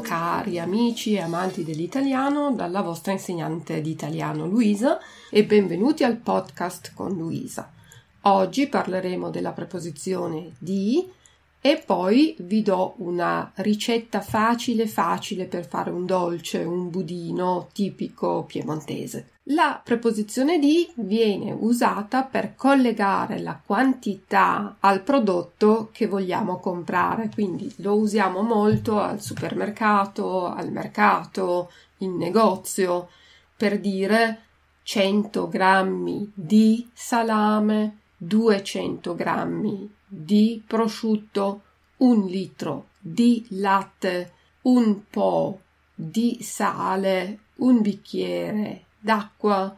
Cari amici e amanti dell'italiano dalla vostra insegnante di italiano Luisa e benvenuti al podcast con Luisa. Oggi parleremo della preposizione di e poi vi do una ricetta facile facile per fare un dolce, un budino tipico piemontese. La preposizione di viene usata per collegare la quantità al prodotto che vogliamo comprare, quindi lo usiamo molto al supermercato, al mercato, in negozio per dire 100 grammi di salame, 200 grammi di prosciutto, un litro di latte, un po' di sale, un bicchiere d'acqua,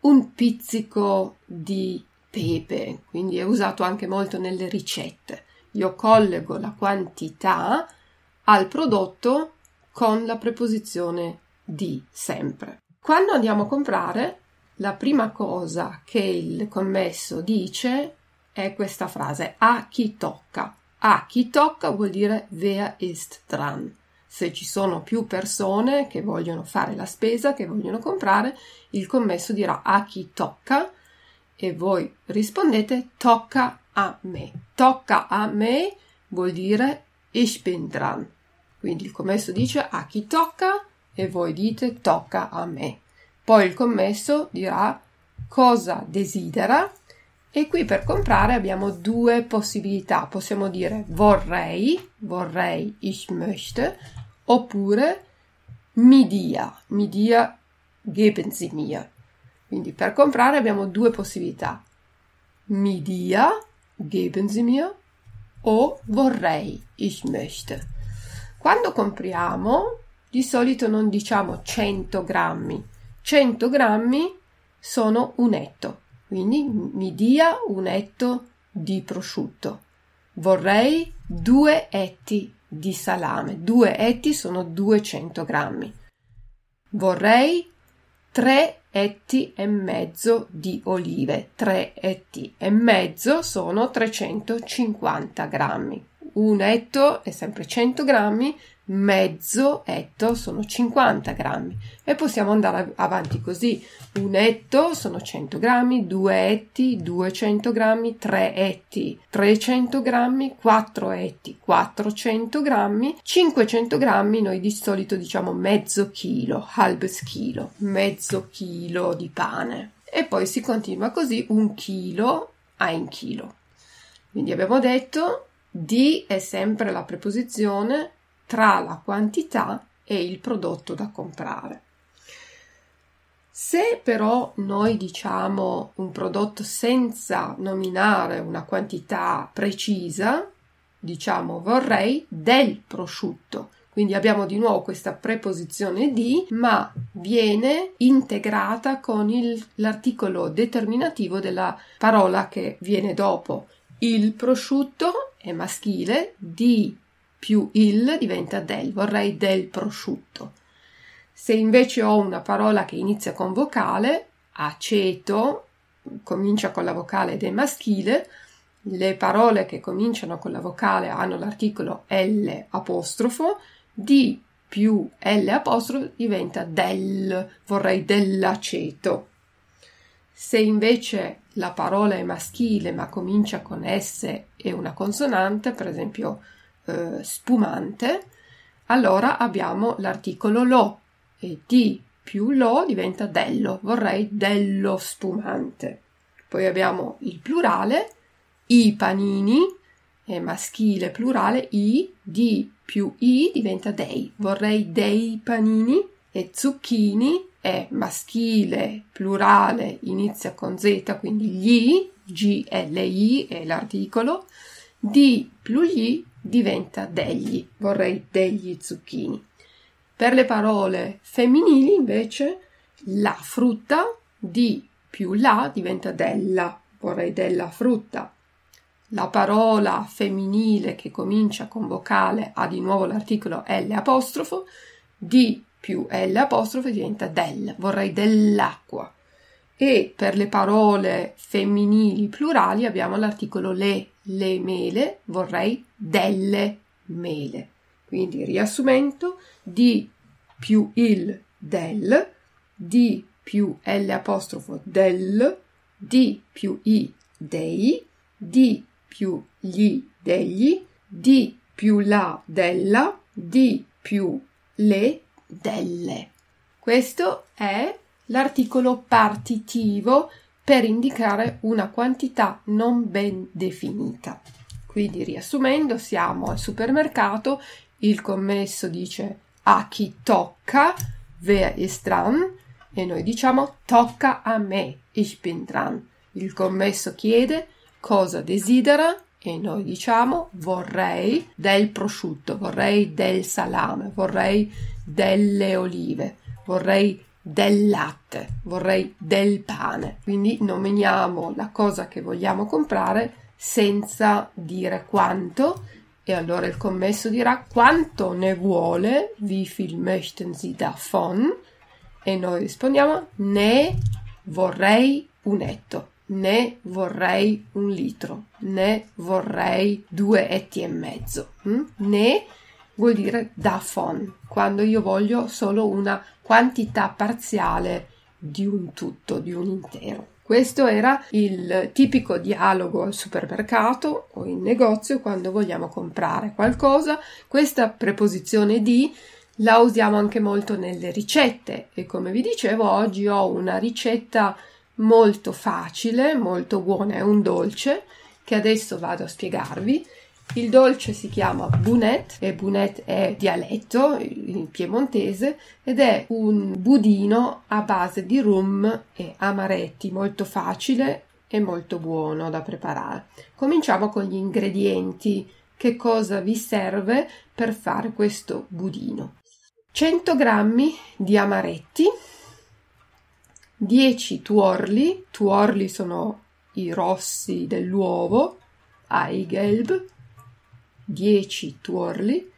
un pizzico di pepe, quindi è usato anche molto nelle ricette. Io collego la quantità al prodotto con la preposizione di sempre. Quando andiamo a comprare, la prima cosa che il commesso dice è questa frase a chi tocca. A chi tocca vuol dire wer ist dran. Se ci sono più persone che vogliono fare la spesa, che vogliono comprare, il commesso dirà a chi tocca e voi rispondete tocca a me. Tocca a me vuol dire ich bin dran. Quindi il commesso dice a chi tocca e voi dite tocca a me. Poi il commesso dirà cosa desidera e qui per comprare abbiamo due possibilità. Possiamo dire vorrei, vorrei, ich möchte, oppure mi dia, mi dia, geben Sie mir. Quindi per comprare abbiamo due possibilità. Mi dia, geben Sie mir, o vorrei, ich möchte. Quando compriamo, di solito non diciamo 100 grammi. 100 grammi sono un etto. Quindi mi dia un etto di prosciutto. Vorrei due etti di salame. Due etti sono 200 grammi. Vorrei tre etti e mezzo di olive. Tre etti e mezzo sono 350 grammi. Un etto è sempre 100 grammi, mezzo etto sono 50 grammi e possiamo andare avanti così. Un etto sono 100 grammi, due etti 200 grammi, tre etti 300 grammi, quattro etti 400 grammi, 500 grammi noi di solito diciamo mezzo chilo, halbes chilo, mezzo chilo di pane e poi si continua così un chilo a un chilo. Quindi abbiamo detto di è sempre la preposizione tra la quantità e il prodotto da comprare. Se però noi diciamo un prodotto senza nominare una quantità precisa, diciamo vorrei del prosciutto. Quindi abbiamo di nuovo questa preposizione di, ma viene integrata con il, l'articolo determinativo della parola che viene dopo. Il prosciutto è maschile, di più il diventa del, vorrei del prosciutto. Se invece ho una parola che inizia con vocale, aceto, comincia con la vocale ed è maschile, le parole che cominciano con la vocale hanno l'articolo L apostrofo, di più L apostrofo diventa del, vorrei dell'aceto. Se invece la parola è maschile ma comincia con S e una consonante, per esempio eh, spumante, allora abbiamo l'articolo lo e di più lo diventa dello, vorrei dello spumante. Poi abbiamo il plurale, i panini, è maschile plurale i, di più i diventa dei. Vorrei dei panini e zucchini è maschile plurale, inizia con z, quindi gli, G-L-I è l'articolo, di più gli diventa degli. Vorrei degli zucchini. Per le parole femminili invece la frutta di più la diventa della. Vorrei della frutta. La parola femminile che comincia con vocale ha di nuovo l'articolo L apostrofo, di più L apostrofo diventa del, vorrei dell'acqua. E per le parole femminili plurali abbiamo l'articolo le, le mele, vorrei delle mele. Quindi riassumento di più il del, di più L apostrofo del, di più i dei, di più gli degli, di più la della, di più le delle. Questo è l'articolo partitivo per indicare una quantità non ben definita. Quindi riassumendo, siamo al supermercato, il commesso dice a chi tocca, wer ist dran? E noi diciamo tocca a me, ich bin dran. Il commesso chiede cosa desidera e noi diciamo vorrei del prosciutto, vorrei del salame, vorrei delle olive, vorrei del latte, vorrei del pane. Quindi nominiamo la cosa che vogliamo comprare senza dire quanto e allora il commesso dirà quanto ne vuole, wie viel möchten Sie davon? E noi rispondiamo ne vorrei un etto ne vorrei un litro, ne vorrei due etti e mezzo. Mm? Ne vuol dire davon, quando io voglio solo una quantità parziale di un tutto, di un intero. Questo era il tipico dialogo al supermercato o in negozio quando vogliamo comprare qualcosa. Questa preposizione di la usiamo anche molto nelle ricette e come vi dicevo oggi ho una ricetta molto facile, molto buona, è un dolce che adesso vado a spiegarvi. Il dolce si chiama bunet e bunet è dialetto in piemontese ed è un budino a base di rum e amaretti, molto facile e molto buono da preparare. Cominciamo con gli ingredienti. Che cosa vi serve per fare questo budino? 100 g di amaretti, 10 tuorli, tuorli sono i rossi dell'uovo, Eigelb, 10 tuorli,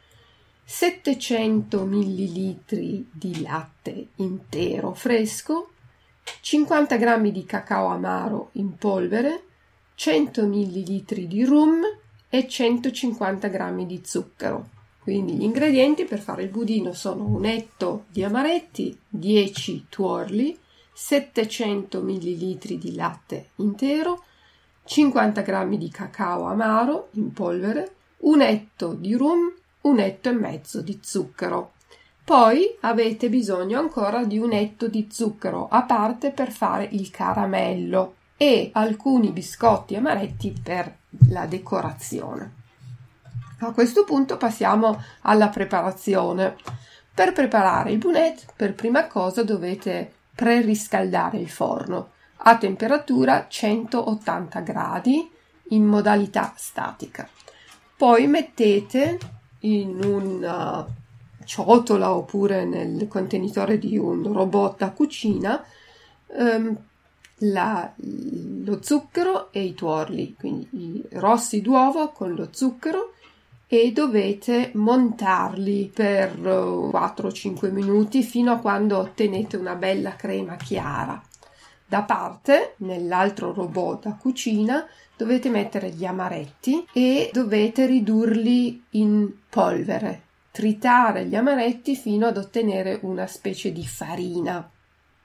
700 ml di latte intero fresco, 50 g di cacao amaro in polvere, 100 ml di rum e 150 g di zucchero. Quindi gli ingredienti per fare il budino sono un etto di amaretti, 10 tuorli, 700 ml di latte intero, 50 g di cacao amaro in polvere, un etto di rum, un etto e mezzo di zucchero. Poi avete bisogno ancora di un etto di zucchero a parte per fare il caramello e alcuni biscotti amaretti per la decorazione. A questo punto passiamo alla preparazione. Per preparare il bunet, per prima cosa dovete preriscaldare il forno a temperatura 180 gradi in modalità statica. Poi mettete in una ciotola oppure nel contenitore di un robot da cucina ehm, la, lo zucchero e i tuorli, quindi i rossi d'uovo con lo zucchero e dovete montarli per 4-5 minuti fino a quando ottenete una bella crema chiara. Da parte, nell'altro robot da cucina, dovete mettere gli amaretti e dovete ridurli in polvere, tritare gli amaretti fino ad ottenere una specie di farina.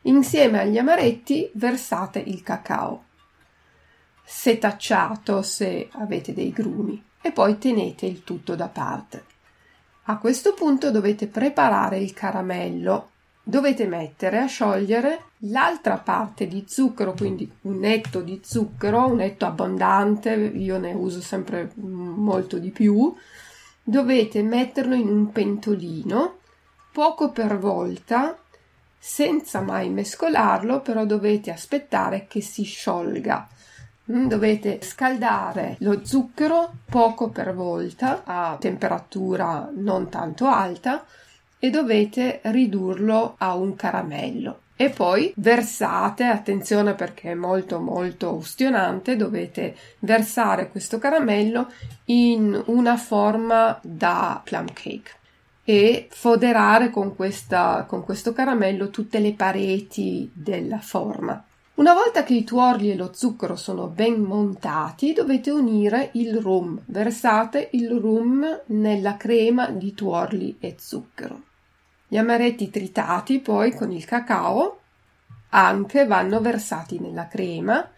Insieme agli amaretti versate il cacao, setacciato se avete dei grumi e poi tenete il tutto da parte. A questo punto dovete preparare il caramello dovete mettere a sciogliere l'altra parte di zucchero, quindi un netto di zucchero, un netto abbondante, io ne uso sempre molto di più, dovete metterlo in un pentolino, poco per volta, senza mai mescolarlo, però dovete aspettare che si sciolga. Mm, dovete scaldare lo zucchero poco per volta a temperatura non tanto alta e dovete ridurlo a un caramello e poi versate, attenzione perché è molto molto ustionante, dovete versare questo caramello in una forma da plum cake e foderare con, questa, con questo caramello tutte le pareti della forma. Una volta che i tuorli e lo zucchero sono ben montati, dovete unire il rum. Versate il rum nella crema di tuorli e zucchero. Gli amaretti tritati poi con il cacao anche vanno versati nella crema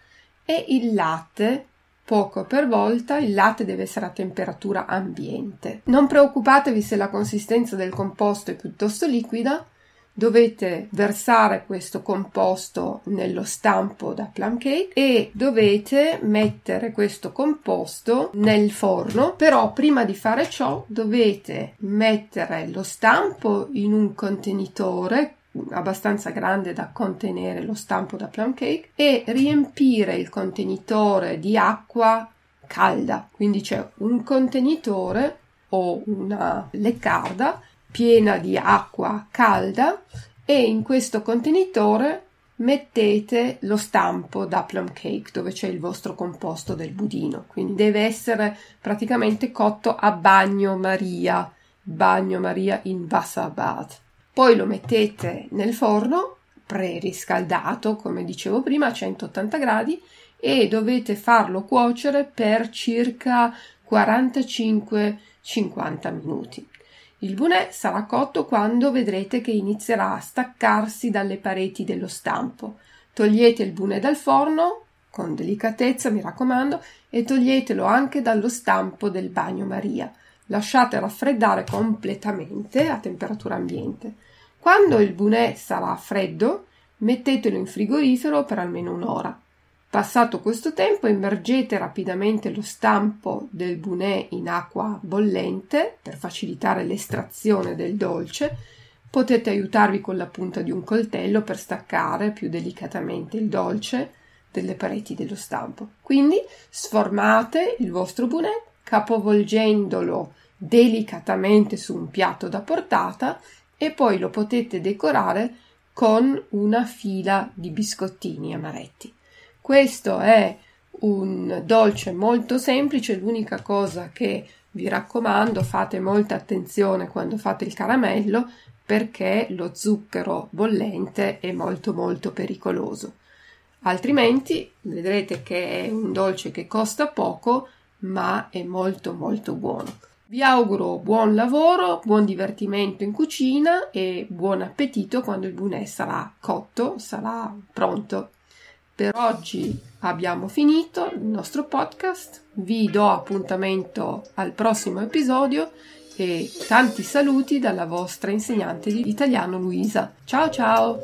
e il latte poco per volta, il latte deve essere a temperatura ambiente. Non preoccupatevi se la consistenza del composto è piuttosto liquida, dovete versare questo composto nello stampo da plum cake e dovete mettere questo composto nel forno. Però prima di fare ciò dovete mettere lo stampo in un contenitore abbastanza grande da contenere lo stampo da plum cake e riempire il contenitore di acqua calda. Quindi c'è un contenitore o una leccarda piena di acqua calda e in questo contenitore mettete lo stampo da plum cake dove c'è il vostro composto del budino. Quindi deve essere praticamente cotto a bagno maria bagno maria in Wasserbad poi lo mettete nel forno preriscaldato come dicevo prima a 180 gradi e dovete farlo cuocere per circa 45-50 minuti il bunè sarà cotto quando vedrete che inizierà a staccarsi dalle pareti dello stampo. Togliete il bunè dal forno, con delicatezza mi raccomando, e toglietelo anche dallo stampo del bagno Maria. Lasciate raffreddare completamente a temperatura ambiente. Quando il bunè sarà freddo, mettetelo in frigorifero per almeno un'ora. Passato questo tempo immergete rapidamente lo stampo del bunè in acqua bollente per facilitare l'estrazione del dolce. Potete aiutarvi con la punta di un coltello per staccare più delicatamente il dolce delle pareti dello stampo. Quindi sformate il vostro bunè capovolgendolo delicatamente su un piatto da portata e poi lo potete decorare con una fila di biscottini amaretti. Questo è un dolce molto semplice, l'unica cosa che vi raccomando fate molta attenzione quando fate il caramello perché lo zucchero bollente è molto molto pericoloso. Altrimenti vedrete che è un dolce che costa poco ma è molto molto buono. Vi auguro buon lavoro, buon divertimento in cucina e buon appetito quando il bunè sarà cotto, sarà pronto. Per oggi abbiamo finito il nostro podcast, vi do appuntamento al prossimo episodio e tanti saluti dalla vostra insegnante di italiano Luisa. Ciao ciao!